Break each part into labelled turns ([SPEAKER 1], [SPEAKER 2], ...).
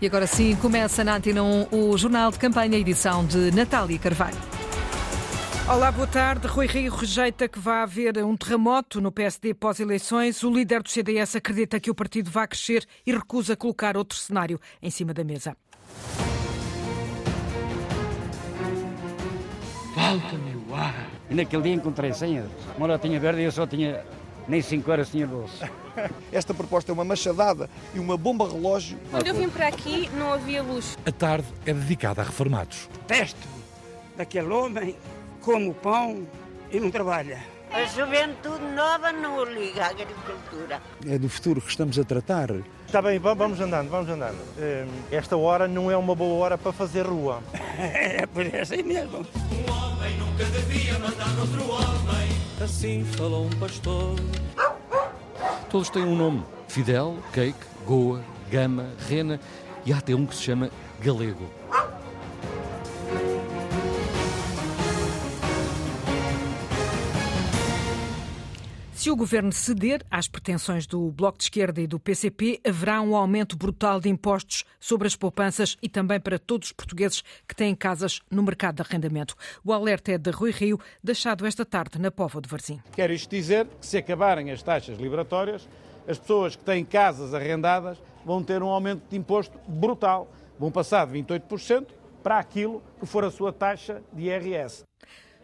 [SPEAKER 1] E agora sim, começa na Antena 1 o Jornal de Campanha, edição de Natália Carvalho. Olá, boa tarde. Rui Rio rejeita que vá haver um terremoto no PSD pós-eleições. O líder do CDS acredita que o partido vai crescer e recusa colocar outro cenário em cima da mesa.
[SPEAKER 2] Falta-me o ar. E naquele dia encontrei 100 euros. Uma tinha verde e eu só tinha nem 5 horas tinha bolso.
[SPEAKER 3] Esta proposta é uma machadada e uma bomba relógio.
[SPEAKER 4] Quando eu vim para aqui não havia luz.
[SPEAKER 5] A tarde é dedicada a reformados.
[SPEAKER 6] Testo daquele homem como pão e não trabalha.
[SPEAKER 7] A juventude nova não liga à agricultura.
[SPEAKER 8] É do futuro que estamos a tratar.
[SPEAKER 9] Está bem, vamos andando, vamos andando. Hum, esta hora não é uma boa hora para fazer rua.
[SPEAKER 6] é, por é assim mesmo.
[SPEAKER 10] Um homem nunca devia mandar outro homem.
[SPEAKER 11] Assim falou um pastor.
[SPEAKER 5] Todos têm um nome: Fidel, Cake, Goa, Gama, Rena e há até um que se chama Galego.
[SPEAKER 1] Se o governo ceder às pretensões do Bloco de Esquerda e do PCP, haverá um aumento brutal de impostos sobre as poupanças e também para todos os portugueses que têm casas no mercado de arrendamento. O alerta é de Rui Rio, deixado esta tarde na Póvoa de Varzim.
[SPEAKER 12] Quer isto dizer que se acabarem as taxas liberatórias, as pessoas que têm casas arrendadas vão ter um aumento de imposto brutal. Vão passar de 28% para aquilo que for a sua taxa de IRS.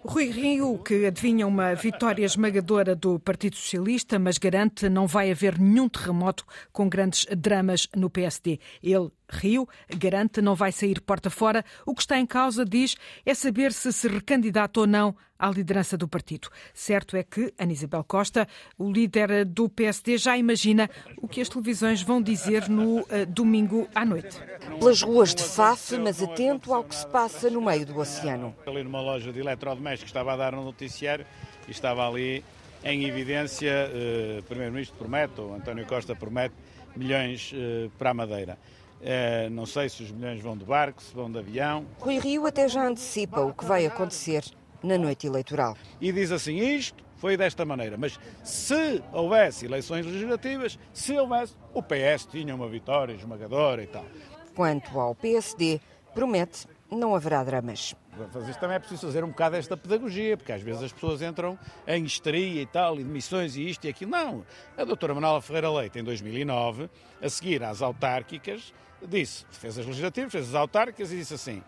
[SPEAKER 1] Rui Rio, que adivinha uma vitória esmagadora do Partido Socialista, mas garante não vai haver nenhum terremoto com grandes dramas no PSD. Ele Rio garante não vai sair porta fora. O que está em causa, diz, é saber se se recandidata ou não à liderança do partido. Certo é que Anísabel Costa, o líder do PSD, já imagina o que as televisões vão dizer no uh, domingo à noite.
[SPEAKER 13] Pelas ruas de Faf, mas atento ao que se passa no meio do oceano.
[SPEAKER 12] Ali numa loja de eletrodomésticos estava a dar um noticiário e estava ali em evidência, uh, o Primeiro-Ministro promete, ou António Costa promete, milhões uh, para a Madeira. Uh, não sei se os milhões vão de barco, se vão de avião.
[SPEAKER 13] Rui Rio até já antecipa o que vai acontecer na noite eleitoral.
[SPEAKER 12] E diz assim: isto foi desta maneira, mas se houvesse eleições legislativas, se houvesse, o PS tinha uma vitória esmagadora e tal.
[SPEAKER 13] Quanto ao PSD, promete não haverá dramas.
[SPEAKER 12] Mas isto também é preciso fazer um bocado esta pedagogia, porque às vezes as pessoas entram em histeria e tal, e demissões e isto e aquilo. Não. A doutora Manuela Ferreira Leite, em 2009, a seguir às autárquicas, disse, fez as legislativas, fez as autárquicas e disse assim,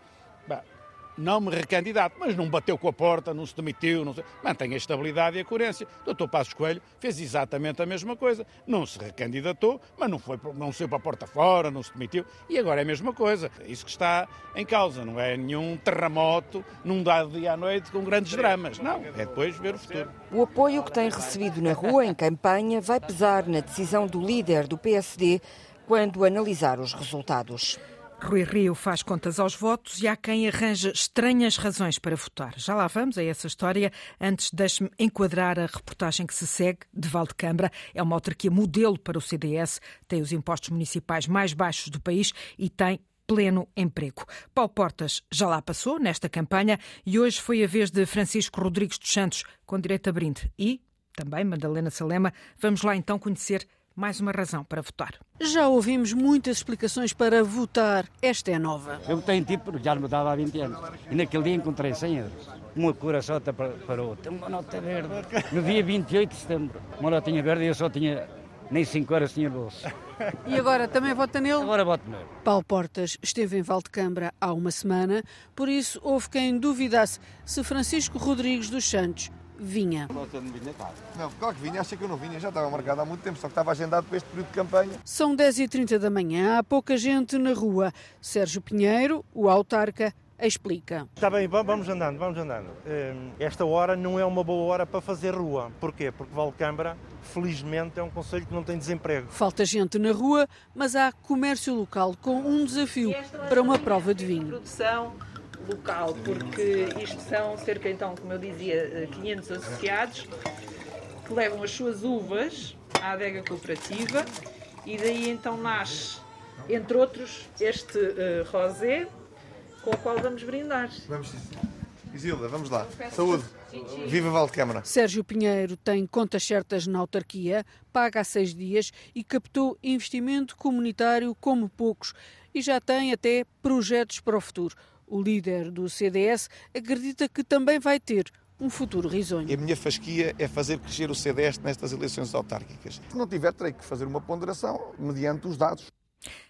[SPEAKER 12] não me recandidato, mas não bateu com a porta, não se demitiu, não se... mantém a estabilidade e a coerência. O Dr. Passos Coelho fez exatamente a mesma coisa, não se recandidatou, mas não, foi, não saiu para a porta fora, não se demitiu, e agora é a mesma coisa. É isso que está em causa, não é nenhum terremoto num dado dia à noite com grandes dramas, não, é depois ver o futuro.
[SPEAKER 13] O apoio que tem recebido na rua, em campanha, vai pesar na decisão do líder do PSD quando analisar os resultados.
[SPEAKER 1] Rui Rio faz contas aos votos e há quem arranja estranhas razões para votar. Já lá vamos a essa história. Antes, deixe-me enquadrar a reportagem que se segue de Valdecambra. É uma autarquia modelo para o CDS, tem os impostos municipais mais baixos do país e tem pleno emprego. Paulo Portas já lá passou nesta campanha e hoje foi a vez de Francisco Rodrigues dos Santos com direito a brinde. E também Madalena Salema. Vamos lá então conhecer mais uma razão para votar.
[SPEAKER 14] Já ouvimos muitas explicações para votar. Esta é nova.
[SPEAKER 2] Eu tenho tipo, já me dava há 20 anos. E naquele dia encontrei 100 euros. Uma cura só para, para outra. Uma nota verde. No dia 28 de setembro. Uma notinha verde e eu só tinha nem 5 horas tinha bolso.
[SPEAKER 14] E agora também vota nele?
[SPEAKER 2] Agora voto nele.
[SPEAKER 14] Paulo Portas esteve em Valdecambra há uma semana, por isso houve quem duvidasse se Francisco Rodrigues dos Santos vinha.
[SPEAKER 3] Não, claro que vinha, acha que eu não vinha, já estava marcado há muito tempo, só que estava agendado para este período de campanha.
[SPEAKER 14] São 10h30 da manhã, há pouca gente na rua. Sérgio Pinheiro, o autarca, explica.
[SPEAKER 9] Está bem, vamos andando, vamos andando. Hum, esta hora não é uma boa hora para fazer rua. Porquê? Porque Valcambra, felizmente, é um conselho que não tem desemprego.
[SPEAKER 14] Falta gente na rua, mas há comércio local com um desafio para uma prova de vinho.
[SPEAKER 15] Produção local, porque isto são cerca, então, como eu dizia, 500 associados que levam as suas uvas à adega cooperativa e daí então nasce, entre outros, este uh, rosé com o qual vamos brindar.
[SPEAKER 3] Vamos, Isilda, vamos lá. Saúde. Viva Valdecâmara!
[SPEAKER 14] Sérgio Pinheiro tem contas certas na autarquia, paga há seis dias e captou investimento comunitário como poucos e já tem até projetos para o futuro. O líder do CDS acredita que também vai ter um futuro risonho.
[SPEAKER 3] A minha fasquia é fazer crescer o CDS nestas eleições autárquicas. Se não tiver, terei que fazer uma ponderação mediante os dados.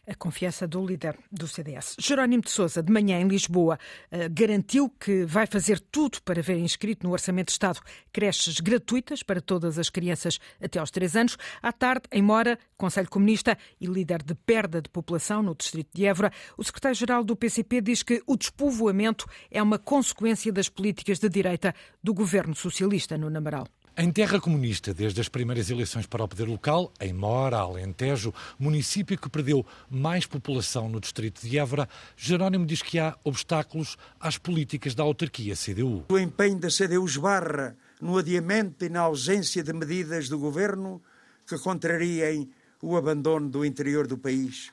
[SPEAKER 1] A confiança do líder do CDS. Jerónimo de Sousa, de manhã em Lisboa, eh, garantiu que vai fazer tudo para ver inscrito no Orçamento de Estado creches gratuitas para todas as crianças até aos 3 anos. À tarde, em Mora, Conselho Comunista e líder de perda de população no distrito de Évora, o secretário-geral do PCP diz que o despovoamento é uma consequência das políticas de direita do governo socialista no Namaral.
[SPEAKER 16] Em terra comunista, desde as primeiras eleições para o poder local, em Mora, Alentejo, município que perdeu mais população no distrito de Évora, Jerónimo diz que há obstáculos às políticas da autarquia CDU.
[SPEAKER 17] O empenho da CDU esbarra no adiamento e na ausência de medidas do governo que contrariem o abandono do interior do país.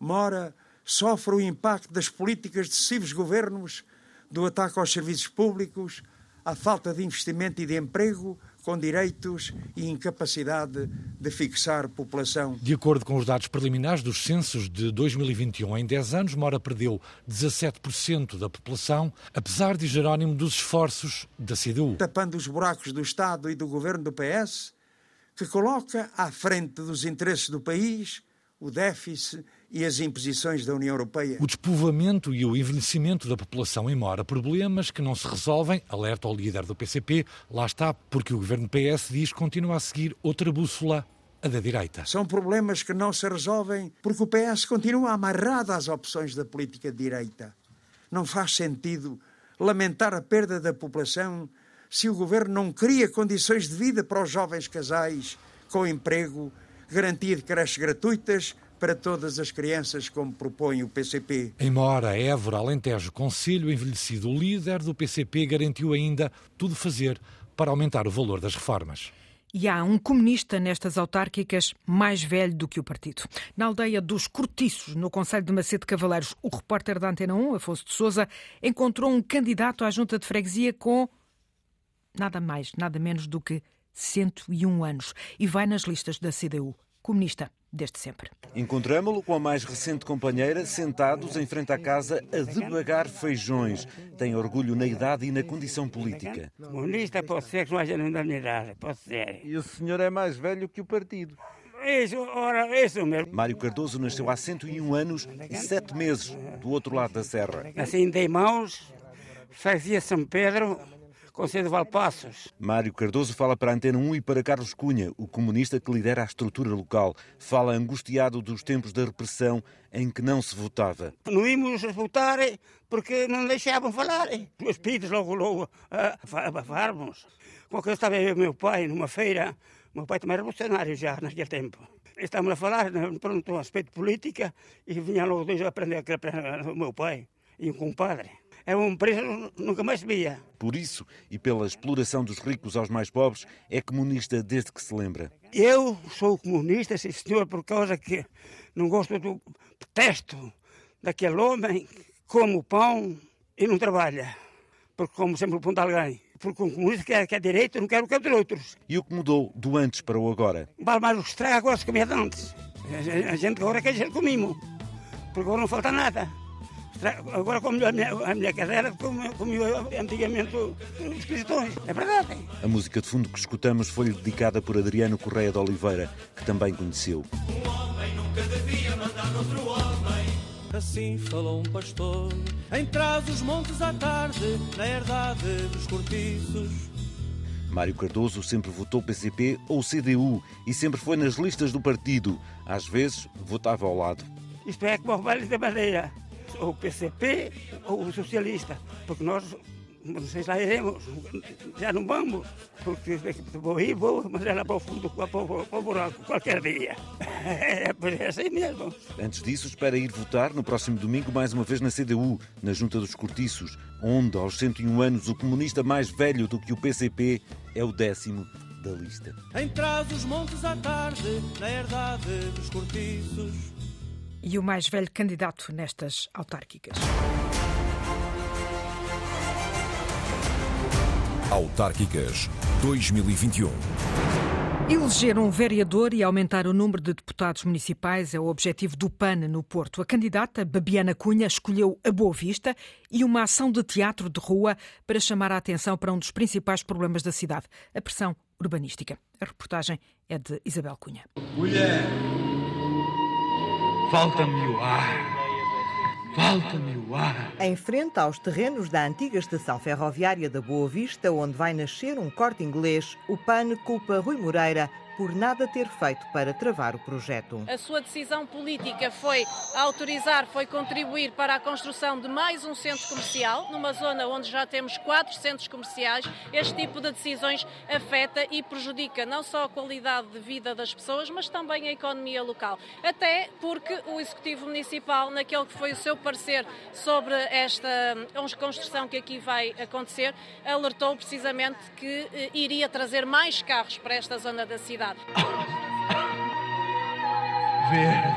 [SPEAKER 17] Mora sofre o impacto das políticas de sucessivos governos, do ataque aos serviços públicos, à falta de investimento e de emprego, com direitos e incapacidade de fixar população.
[SPEAKER 16] De acordo com os dados preliminares dos censos de 2021, em 10 anos, Mora perdeu 17% da população, apesar de Jerónimo dos esforços da CDU.
[SPEAKER 17] Tapando os buracos do Estado e do governo do PS, que coloca à frente dos interesses do país o déficit e as imposições da União Europeia.
[SPEAKER 16] O despovoamento e o envelhecimento da população em Mora, problemas que não se resolvem, alerta o líder do PCP, lá está, porque o governo PS diz que continua a seguir outra bússola a da direita.
[SPEAKER 17] São problemas que não se resolvem porque o PS continua amarrado às opções da política de direita. Não faz sentido lamentar a perda da população se o governo não cria condições de vida para os jovens casais com emprego, garantia de creches gratuitas, para todas as crianças, como propõe o PCP.
[SPEAKER 16] Em Mora, Évora, Alentejo, Conselho Envelhecido, o líder do PCP garantiu ainda tudo fazer para aumentar o valor das reformas.
[SPEAKER 1] E há um comunista nestas autárquicas mais velho do que o partido. Na aldeia dos Cortiços, no Conselho de Macedo Cavaleiros, o repórter da Antena 1, Afonso de Souza, encontrou um candidato à junta de freguesia com nada mais, nada menos do que 101 anos e vai nas listas da CDU. Comunista desde sempre.
[SPEAKER 18] Encontramos-lo com a mais recente companheira, sentados em frente à casa a debagar feijões. Tem orgulho na idade e na condição política.
[SPEAKER 6] Comunista pode ser que não haja da minha idade, pode ser.
[SPEAKER 9] E o senhor é mais velho que o partido.
[SPEAKER 6] Isso, ora, isso mesmo.
[SPEAKER 18] Mário Cardoso nasceu há 101 anos e 7 meses, do outro lado da serra.
[SPEAKER 6] Assim, de mãos, fazia São Pedro, Conselho de Valpassos.
[SPEAKER 18] Mário Cardoso fala para a Antena 1 e para Carlos Cunha, o comunista que lidera a estrutura local. Fala angustiado dos tempos da repressão em que não se votava.
[SPEAKER 6] Não íamos votar porque não deixavam falar. Os pedidos logo, logo a abafarmos. Quando eu estava eu meu pai numa feira, meu pai também era revolucionário já naquele tempo. Estávamos a falar pronto, a respeito de política e vinha logo dois a aprender o meu pai e um compadre é um preço nunca mais se via.
[SPEAKER 18] Por isso, e pela exploração dos ricos aos mais pobres, é comunista desde que se lembra.
[SPEAKER 6] Eu sou comunista, sim senhor, por causa que não gosto do protesto daquele homem que come o pão e não trabalha, porque como sempre o pão de alguém. Porque um comunista quer, quer direito, não quer o que é dos outros.
[SPEAKER 18] E o que mudou do antes para o agora?
[SPEAKER 6] Vale mais o que estraga agora se comia antes. A gente agora quer dizer comimo, porque agora não falta nada. Agora como a minha, a minha carreira, como, como antigamente os cristãos. É verdade.
[SPEAKER 18] A música de fundo que escutamos foi dedicada por Adriano Correia de Oliveira, que também conheceu.
[SPEAKER 10] Um homem nunca devia mandar outro homem.
[SPEAKER 11] Assim falou um pastor em trás os montes à tarde, na herdade dos cortiços.
[SPEAKER 18] Mário Cardoso sempre votou PCP ou CDU e sempre foi nas listas do partido. Às vezes, votava ao lado.
[SPEAKER 6] Isto é como o Vale da Madeira ou o PCP ou o socialista, porque nós não sei se lá iremos, já não vamos, porque vou ir, vou, mas é lá para o fundo, para, o buraco, qualquer dia. É, é assim mesmo.
[SPEAKER 18] Antes disso, espera ir votar no próximo domingo, mais uma vez na CDU, na Junta dos Cortiços, onde, aos 101 anos, o comunista mais velho do que o PCP é o décimo da lista.
[SPEAKER 11] Em trás os montes à tarde, na herdade dos cortiços
[SPEAKER 1] e o mais velho candidato nestas autárquicas.
[SPEAKER 19] Autárquicas 2021.
[SPEAKER 1] Eleger um vereador e aumentar o número de deputados municipais é o objetivo do PAN no Porto. A candidata Babiana Cunha escolheu a Boa Vista e uma ação de teatro de rua para chamar a atenção para um dos principais problemas da cidade, a pressão urbanística. A reportagem é de Isabel Cunha.
[SPEAKER 20] Mulher, falta-me o ar. Falta-me o ar.
[SPEAKER 21] Em frente aos terrenos da antiga estação ferroviária da Boa Vista, onde vai nascer um corte inglês, o PAN culpa Rui Moreira por nada ter feito para travar o projeto.
[SPEAKER 4] A sua decisão política foi autorizar, foi contribuir para a construção de mais um centro comercial, numa zona onde já temos quatro centros comerciais. Este tipo de decisões afeta e prejudica não só a qualidade de vida das pessoas, mas também a economia local. Até porque o Executivo Municipal, naquele que foi o seu parecer sobre esta construção que aqui vai acontecer, alertou precisamente que eh, iria trazer mais carros para esta zona da cidade.
[SPEAKER 20] Verde.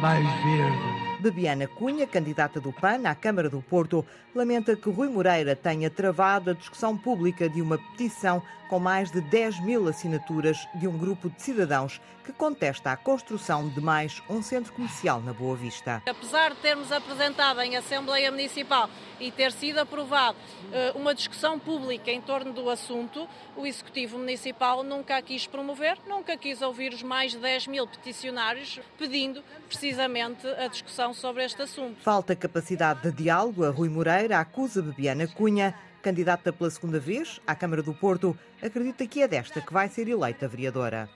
[SPEAKER 20] Mais verde.
[SPEAKER 21] Bebiana Cunha, candidata do PAN à Câmara do Porto, lamenta que Rui Moreira tenha travado a discussão pública de uma petição com mais de 10 mil assinaturas de um grupo de cidadãos que contesta a construção de mais um centro comercial na Boa Vista.
[SPEAKER 4] Apesar de termos apresentado em Assembleia Municipal e ter sido aprovado eh, uma discussão pública em torno do assunto, o Executivo Municipal nunca a quis promover, nunca quis ouvir os mais de 10 mil peticionários pedindo precisamente a discussão sobre este assunto.
[SPEAKER 21] Falta capacidade de diálogo a Rui Moreira, acusa Bebiana Cunha, candidata pela segunda vez à Câmara do Porto, acredita que é desta que vai ser eleita vereadora.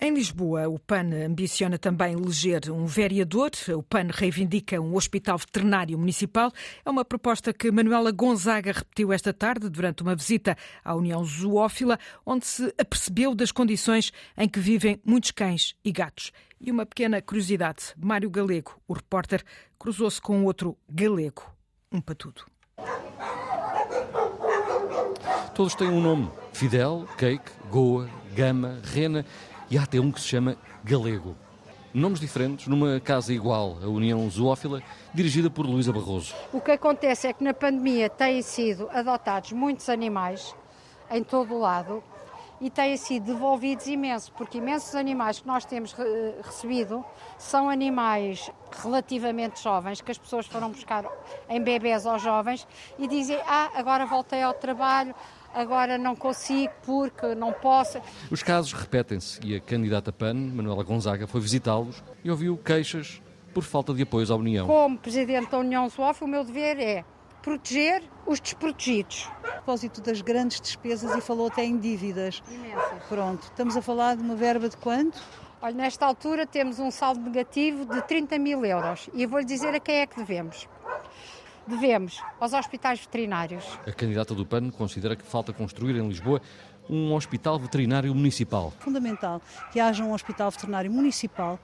[SPEAKER 1] Em Lisboa, o PAN ambiciona também eleger um vereador. O PAN reivindica um hospital veterinário municipal. É uma proposta que Manuela Gonzaga repetiu esta tarde durante uma visita à União Zoófila, onde se apercebeu das condições em que vivem muitos cães e gatos. E uma pequena curiosidade: Mário Galego, o repórter, cruzou-se com outro galego, um patudo.
[SPEAKER 5] Todos têm um nome: Fidel, Cake, Goa, Gama, Rena e há até um que se chama Galego. Nomes diferentes numa casa igual, a União Zoófila, dirigida por Luísa Barroso.
[SPEAKER 22] O que acontece é que na pandemia têm sido adotados muitos animais em todo o lado e têm sido devolvidos imenso, porque imensos animais que nós temos recebido são animais relativamente jovens, que as pessoas foram buscar em bebés aos jovens e dizem, ah, agora voltei ao trabalho, agora não consigo porque não posso.
[SPEAKER 5] Os casos repetem-se e a candidata PAN, Manuela Gonzaga, foi visitá-los e ouviu queixas por falta de apoios à União.
[SPEAKER 22] Como Presidente da União Zoófila, o meu dever é proteger os desprotegidos.
[SPEAKER 23] A propósito das grandes despesas e falou até em dívidas.
[SPEAKER 22] Imensas.
[SPEAKER 23] Pronto, estamos a falar de uma verba de quanto?
[SPEAKER 22] Olha, nesta altura temos um saldo negativo de 30 mil euros e eu vou-lhe dizer a quem é que devemos. Devemos aos hospitais veterinários.
[SPEAKER 5] A candidata do PAN considera que falta construir em Lisboa um hospital veterinário municipal.
[SPEAKER 23] Fundamental que haja um hospital veterinário municipal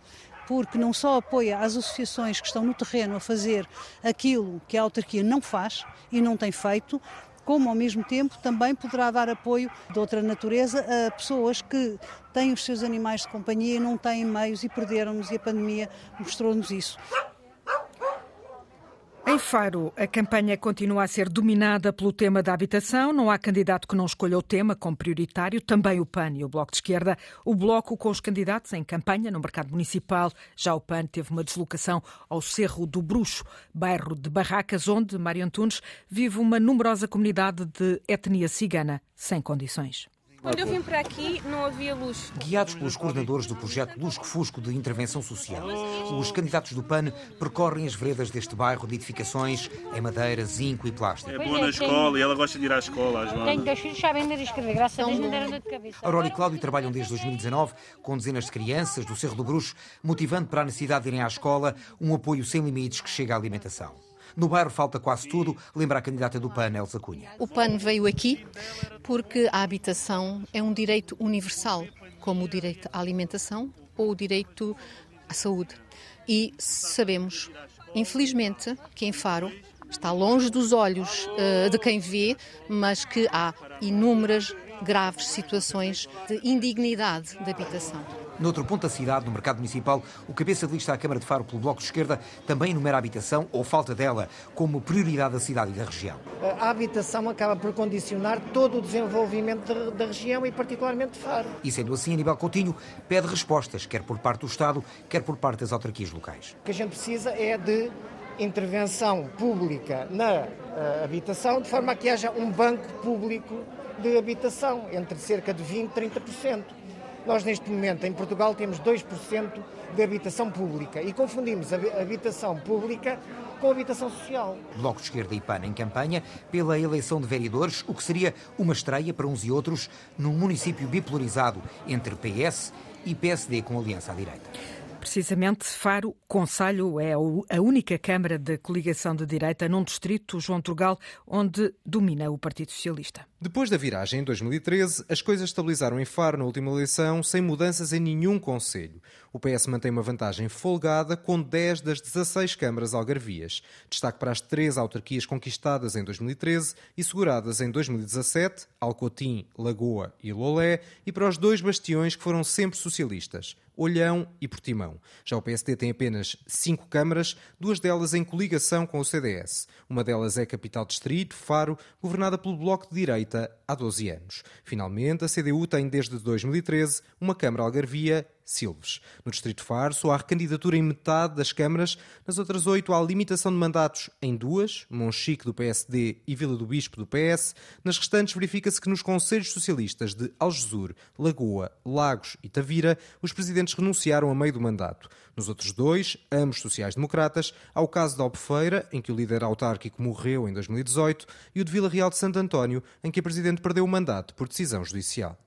[SPEAKER 23] porque não só apoia as associações que estão no terreno a fazer aquilo que a autarquia não faz e não tem feito, como ao mesmo tempo também poderá dar apoio de outra natureza a pessoas que têm os seus animais de companhia e não têm meios e perderam-nos e a pandemia mostrou-nos isso.
[SPEAKER 1] Em Faro, a campanha continua a ser dominada pelo tema da habitação. Não há candidato que não escolha o tema como prioritário. Também o PAN e o Bloco de Esquerda. O Bloco com os candidatos em campanha no mercado municipal. Já o PAN teve uma deslocação ao Cerro do Bruxo, bairro de Barracas, onde, Mário Antunes, vive uma numerosa comunidade de etnia cigana sem condições.
[SPEAKER 4] Quando eu vim para aqui, não havia luz.
[SPEAKER 24] Guiados pelos coordenadores do projeto Lusco Fusco de Intervenção Social, os candidatos do PAN percorrem as veredas deste bairro de edificações em madeira, zinco e plástico.
[SPEAKER 25] É boa na escola e ela gosta de ir à escola, Joana.
[SPEAKER 22] Tenho dois filhos, sabem ler e escrever, graças a Deus me deram dor de cabeça.
[SPEAKER 24] Aurora e Cláudio trabalham desde 2019 com dezenas de crianças do Cerro do Bruxo, motivando para a necessidade de irem à escola um apoio sem limites que chega à alimentação. No bairro falta quase tudo, lembra a candidata do PAN, Elsa Cunha.
[SPEAKER 26] O PAN veio aqui porque a habitação é um direito universal, como o direito à alimentação ou o direito à saúde. E sabemos, infelizmente, que em Faro está longe dos olhos uh, de quem vê, mas que há inúmeras graves situações de indignidade de habitação.
[SPEAKER 24] Noutro ponto da cidade, no mercado municipal, o cabeça de lista à Câmara de Faro pelo Bloco de Esquerda também enumera a habitação, ou falta dela, como prioridade da cidade e da região.
[SPEAKER 27] A habitação acaba por condicionar todo o desenvolvimento da região e particularmente de Faro.
[SPEAKER 24] E sendo assim, Aníbal Coutinho pede respostas, quer por parte do Estado, quer por parte das autarquias locais.
[SPEAKER 27] O que a gente precisa é de intervenção pública na uh, habitação, de forma a que haja um banco público de habitação, entre cerca de 20% e 30%. Nós, neste momento, em Portugal, temos 2% de habitação pública e confundimos a habitação pública com habitação social.
[SPEAKER 24] Bloco de Esquerda e PAN em campanha pela eleição de vereadores, o que seria uma estreia para uns e outros num município bipolarizado entre PS e PSD com aliança à direita.
[SPEAKER 1] Precisamente, Faro Conselho é a única Câmara de coligação de direita num distrito, João Turgal, onde domina o Partido Socialista.
[SPEAKER 28] Depois da viragem em 2013, as coisas estabilizaram em Faro na última eleição, sem mudanças em nenhum conselho. O PS mantém uma vantagem folgada com 10 das 16 câmaras algarvias. Destaque para as três autarquias conquistadas em 2013 e seguradas em 2017, Alcotim, Lagoa e Lolé, e para os dois bastiões que foram sempre socialistas, Olhão e Portimão. Já o PSD tem apenas cinco câmaras, duas delas em coligação com o CDS. Uma delas é Capital Distrito, Faro, governada pelo Bloco de Direita há 12 anos. Finalmente, a CDU tem desde 2013 uma Câmara Algarvia Silves. No Distrito Faro, só há recandidatura em metade das câmaras. Nas outras oito, há limitação de mandatos em duas, Monchique do PSD e Vila do Bispo do PS. Nas restantes, verifica-se que nos Conselhos Socialistas de Algesur, Lagoa, Lagos e Tavira, os presidentes renunciaram a meio do mandato. Nos outros dois, ambos sociais-democratas, há o caso da Albufeira, em que o líder autárquico morreu em 2018, e o de Vila Real de Santo António, em que a presidente perdeu o mandato por decisão judicial.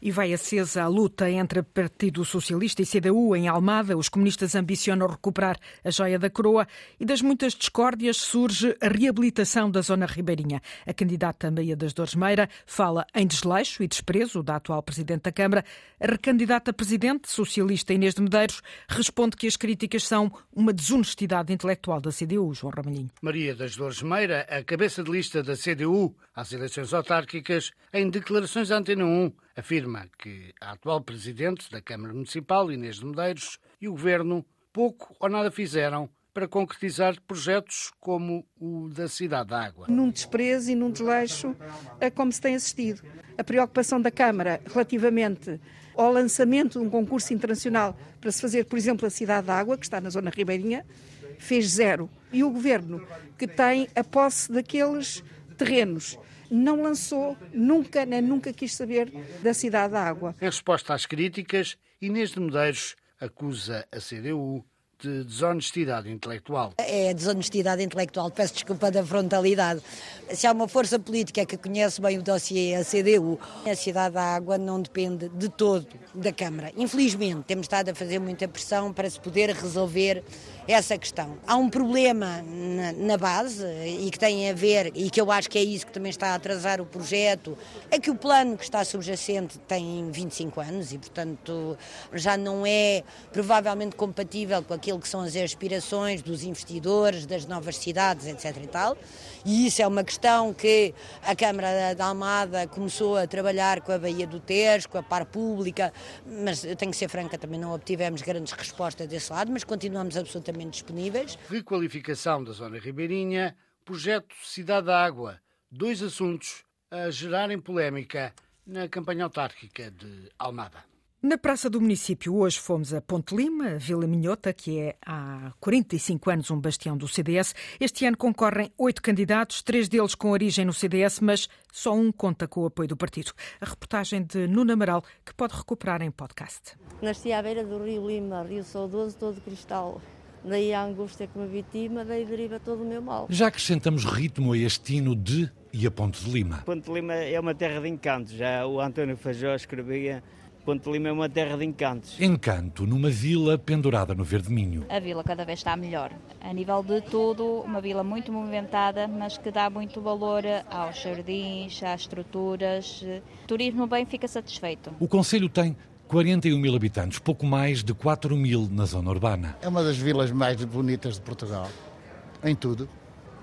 [SPEAKER 1] E vai acesa a luta entre Partido Socialista e CDU em Almada. Os comunistas ambicionam recuperar a joia da coroa e das muitas discórdias surge a reabilitação da zona ribeirinha. A candidata Maria das Dores Meira fala em desleixo e desprezo da atual Presidente da Câmara. A recandidata Presidente socialista Inês de Medeiros responde que as críticas são uma desonestidade intelectual da CDU, João Ramalhinho.
[SPEAKER 29] Maria das Dores Meira, a cabeça de lista da CDU às eleições autárquicas, em declarações à Antena 1, afirma que a atual presidente da Câmara Municipal, Inês de Medeiros, e o governo pouco ou nada fizeram para concretizar projetos como o da Cidade da Água.
[SPEAKER 30] Num desprezo e num desleixo a como se tem assistido. A preocupação da Câmara relativamente ao lançamento de um concurso internacional para se fazer, por exemplo, a Cidade da Água, que está na zona ribeirinha, fez zero. E o governo, que tem a posse daqueles terrenos não lançou, nunca, nem nunca quis saber da cidade da água.
[SPEAKER 29] Em resposta às críticas, Inês de Medeiros acusa a CDU de desonestidade intelectual.
[SPEAKER 31] É desonestidade intelectual, peço desculpa da frontalidade. Se há uma força política que conhece bem o dossiê, a CDU, a Cidade da Água não depende de todo da Câmara. Infelizmente, temos estado a fazer muita pressão para se poder resolver essa questão. Há um problema na, base e que tem a ver, e que eu acho que é isso que também está a atrasar o projeto, é que o plano que está subjacente tem 25 anos e, portanto, já não é provavelmente compatível com aquilo que são as aspirações dos investidores, das novas cidades, etc. e tal. E isso é uma questão que a Câmara da Almada começou a trabalhar com a Baía do Tejo, com a par pública, mas eu tenho que ser franca, também não obtivemos grandes respostas desse lado, mas continuamos absolutamente disponíveis.
[SPEAKER 29] Requalificação da zona ribeirinha, projeto Cidade da Água, dois assuntos a gerarem polémica na campanha autárquica de Almada.
[SPEAKER 1] Na Praça do Município, hoje fomos a Ponte Lima, Vila Minhota, que é há 45 anos um bastião do CDS. Este ano concorrem oito candidatos, três deles com origem no CDS, mas só um conta com o apoio do partido. A reportagem de Nuno Amaral, que pode recuperar em podcast.
[SPEAKER 32] Nasci à beira do Rio Lima, Rio Saudoso, todo cristal. Daí a angústia que me vitima, daí deriva todo o meu mal.
[SPEAKER 16] Já acrescentamos ritmo a este hino de e a Ponte de Lima.
[SPEAKER 33] Ponte de Lima é uma terra de encantos. Já o António Fajó escrevia Ponte Lima é uma terra de encantos.
[SPEAKER 16] Encanto, numa vila pendurada no Verde Minho.
[SPEAKER 34] A vila cada vez está melhor. A nível de tudo, uma vila muito movimentada, mas que dá muito valor aos jardins, às estruturas. turismo bem fica satisfeito.
[SPEAKER 16] O Conselho tem 41 mil habitantes, pouco mais de 4 mil na zona urbana.
[SPEAKER 35] É uma das vilas mais bonitas de Portugal, em tudo.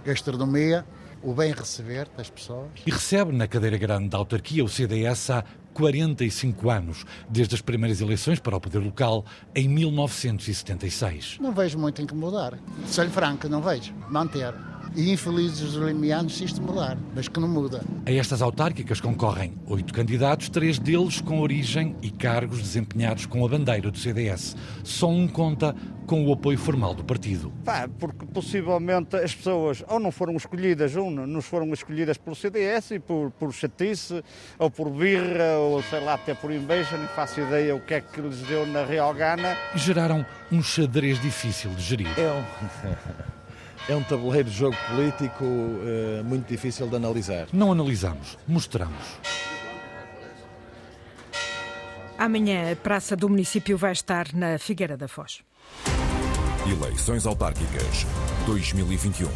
[SPEAKER 35] Gastronomia,
[SPEAKER 36] o bem receber das pessoas.
[SPEAKER 16] E recebe na cadeira grande da autarquia o CDS há 45 anos, desde as primeiras eleições para o poder local em 1976.
[SPEAKER 36] Não vejo muito em que mudar. Sou-lhe franco, não vejo. Manter e infelizes os limianos se isto mudar, mas que não muda.
[SPEAKER 16] A estas autárquicas concorrem oito candidatos, três deles com origem e cargos desempenhados com a bandeira do CDS. Só um conta com o apoio formal do partido.
[SPEAKER 37] Pá, porque possivelmente as pessoas ou não foram escolhidas ou não foram escolhidas pelo CDS e por, por chatice, ou por birra, ou sei lá, até por inveja, nem faço ideia o que é que lhes deu na Real Gana.
[SPEAKER 16] E geraram um xadrez difícil de gerir.
[SPEAKER 38] É um... é um tabuleiro de jogo político uh, muito difícil de analisar.
[SPEAKER 16] Não analisamos, mostramos.
[SPEAKER 1] Amanhã a praça do município vai estar na Figueira da Foz.
[SPEAKER 39] Eleições autárquicas 2021.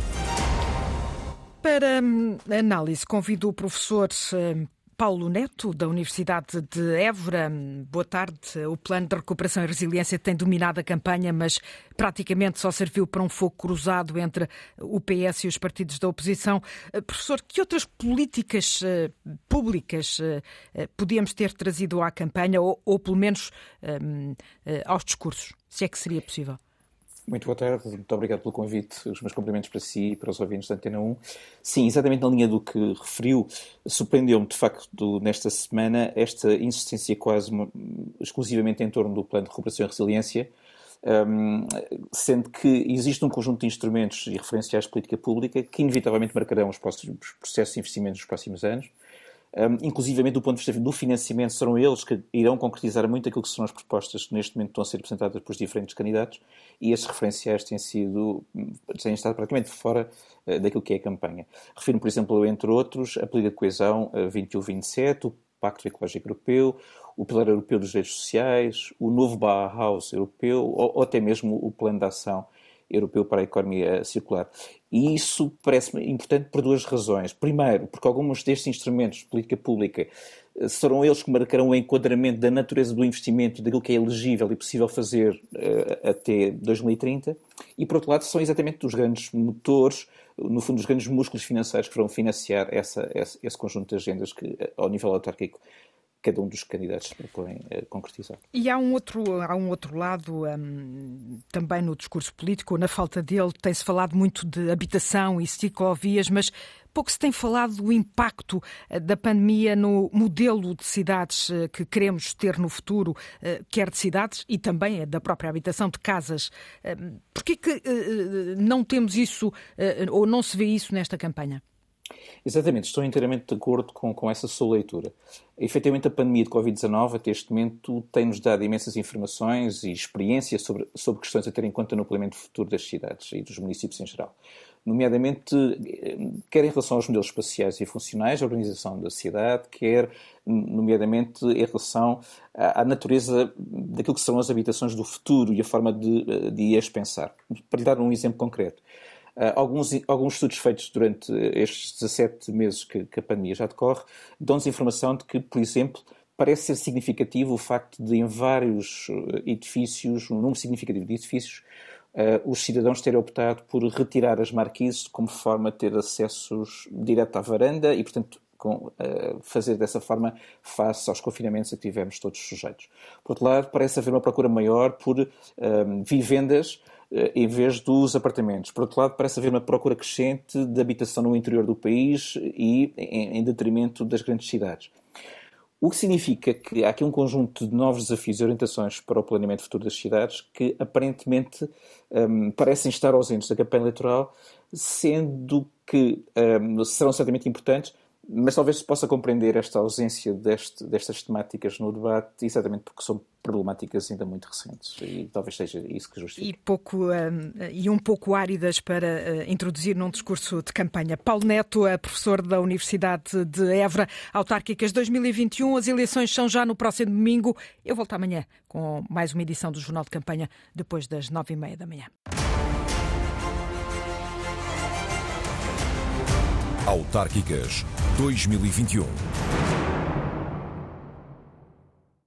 [SPEAKER 1] Para hum, análise, convido o professor hum, Paulo Neto, da Universidade de Évora. Boa tarde. O plano de recuperação e resiliência tem dominado a campanha, mas praticamente só serviu para um fogo cruzado entre o PS e os partidos da oposição. Eh, professor, que outras políticas uh, públicas uh, podíamos ter trazido à campanha, ou, ou pelo menos uh, aos discursos, se é que seria possível?
[SPEAKER 40] Muito boa tarde, muito obrigado pelo convite. Os meus cumprimentos para si e para os ouvintes da Antena 1. Sim, exatamente na linha do que referiu, surpreendeu-me de facto nesta semana esta insistência quase exclusivamente em torno do plano de recuperação e resiliência, um, sendo que existe um conjunto de instrumentos e referenciais de política pública que inevitavelmente marcarão os, próximos, processos de investimento nos próximos anos um, inclusivamente do ponto de vista do financiamento, serão eles que irão concretizar muito aquilo que são as propostas que neste momento estão a ser apresentadas pelos diferentes candidatos e esses referenciais têm sido, têm estado praticamente fora uh, daquilo que é a campanha. Refiro, por exemplo, entre outros, a política de coesão uh, 21-27, o Pacto Ecológico Europeu, o Pilar Europeu dos Direitos Sociais, o novo Bauhaus Europeu ou, ou até mesmo o Plano de Ação Europeu para a Economia Circular. E isso parece-me importante por duas razões. Primeiro, porque alguns destes instrumentos de política pública eh, serão eles que marcarão o enquadramento da natureza do investimento, daquilo que é elegível e possível fazer uh, até 2030. E, por outro lado, são exatamente os grandes motores, no fundo, os grandes músculos financeiros que vão financiar essa, esse, conjunto de agendas que, eh, ao nível autárquico, cada um dos candidatos propõe concretizar.
[SPEAKER 1] E há um outro, há um outro lado um, também no discurso político, na falta dele, tem-se falado muito de habitação e ciclovias, mas pouco se tem falado do impacto eh, da pandemia no modelo de cidades eh, que queremos ter no futuro, quer de cidades e também da própria habitação de casas. Por que não temos isso ou não se vê isso nesta campanha?
[SPEAKER 40] Exatamente, estou inteiramente de acordo com, com essa sua leitura. Efetivamente, a pandemia de Covid-19, até este momento, tem-nos dado imensas informações e experiência sobre, sobre questões a ter em conta no planeamento futuro das cidades e dos municípios em geral. Nomeadamente, quer em relação aos modelos espaciais e funcionais, a organização da cidade, quer, nomeadamente, em relação à, à natureza daquilo que são as habitações do futuro e a forma de, de as pensar. Para lhe dar um exemplo concreto. Uh, alguns, alguns estudos feitos durante estes 17 meses que, que a pandemia já decorre dão-nos informação de que, por exemplo, parece ser significativo o facto de, em vários uh, edifícios, um número significativo de edifícios, uh, os cidadãos terem optado por retirar as marquises como forma de ter acessos direto à varanda e, portanto, com, uh, fazer dessa forma face aos confinamentos a que tivemos todos sujeitos. Por outro lado, parece haver uma procura maior por vivendas eh, em vez dos apartamentos. Por outro lado, parece haver uma procura crescente de habitação no interior do país e em detrimento das grandes cidades. O que significa que há aqui um conjunto de novos desafios e orientações para o planeamento futuro das cidades que aparentemente um, parecem estar ausentes da campanha eleitoral, sendo que um, serão certamente importantes, mas talvez se possa compreender esta ausência deste, destas temáticas no debate exatamente porque são problemáticas ainda muito recentes e talvez seja isso que justifica.
[SPEAKER 1] E, pouco, um, e um pouco áridas para uh, introduzir num discurso de campanha. Paulo Neto, é professor da Universidade de Évora, autárquicas 2021, as eleições são já no próximo domingo. Eu volto amanhã com mais uma edição do Jornal de Campanha depois das nove e meia da manhã.
[SPEAKER 39] Autárquicas 2021.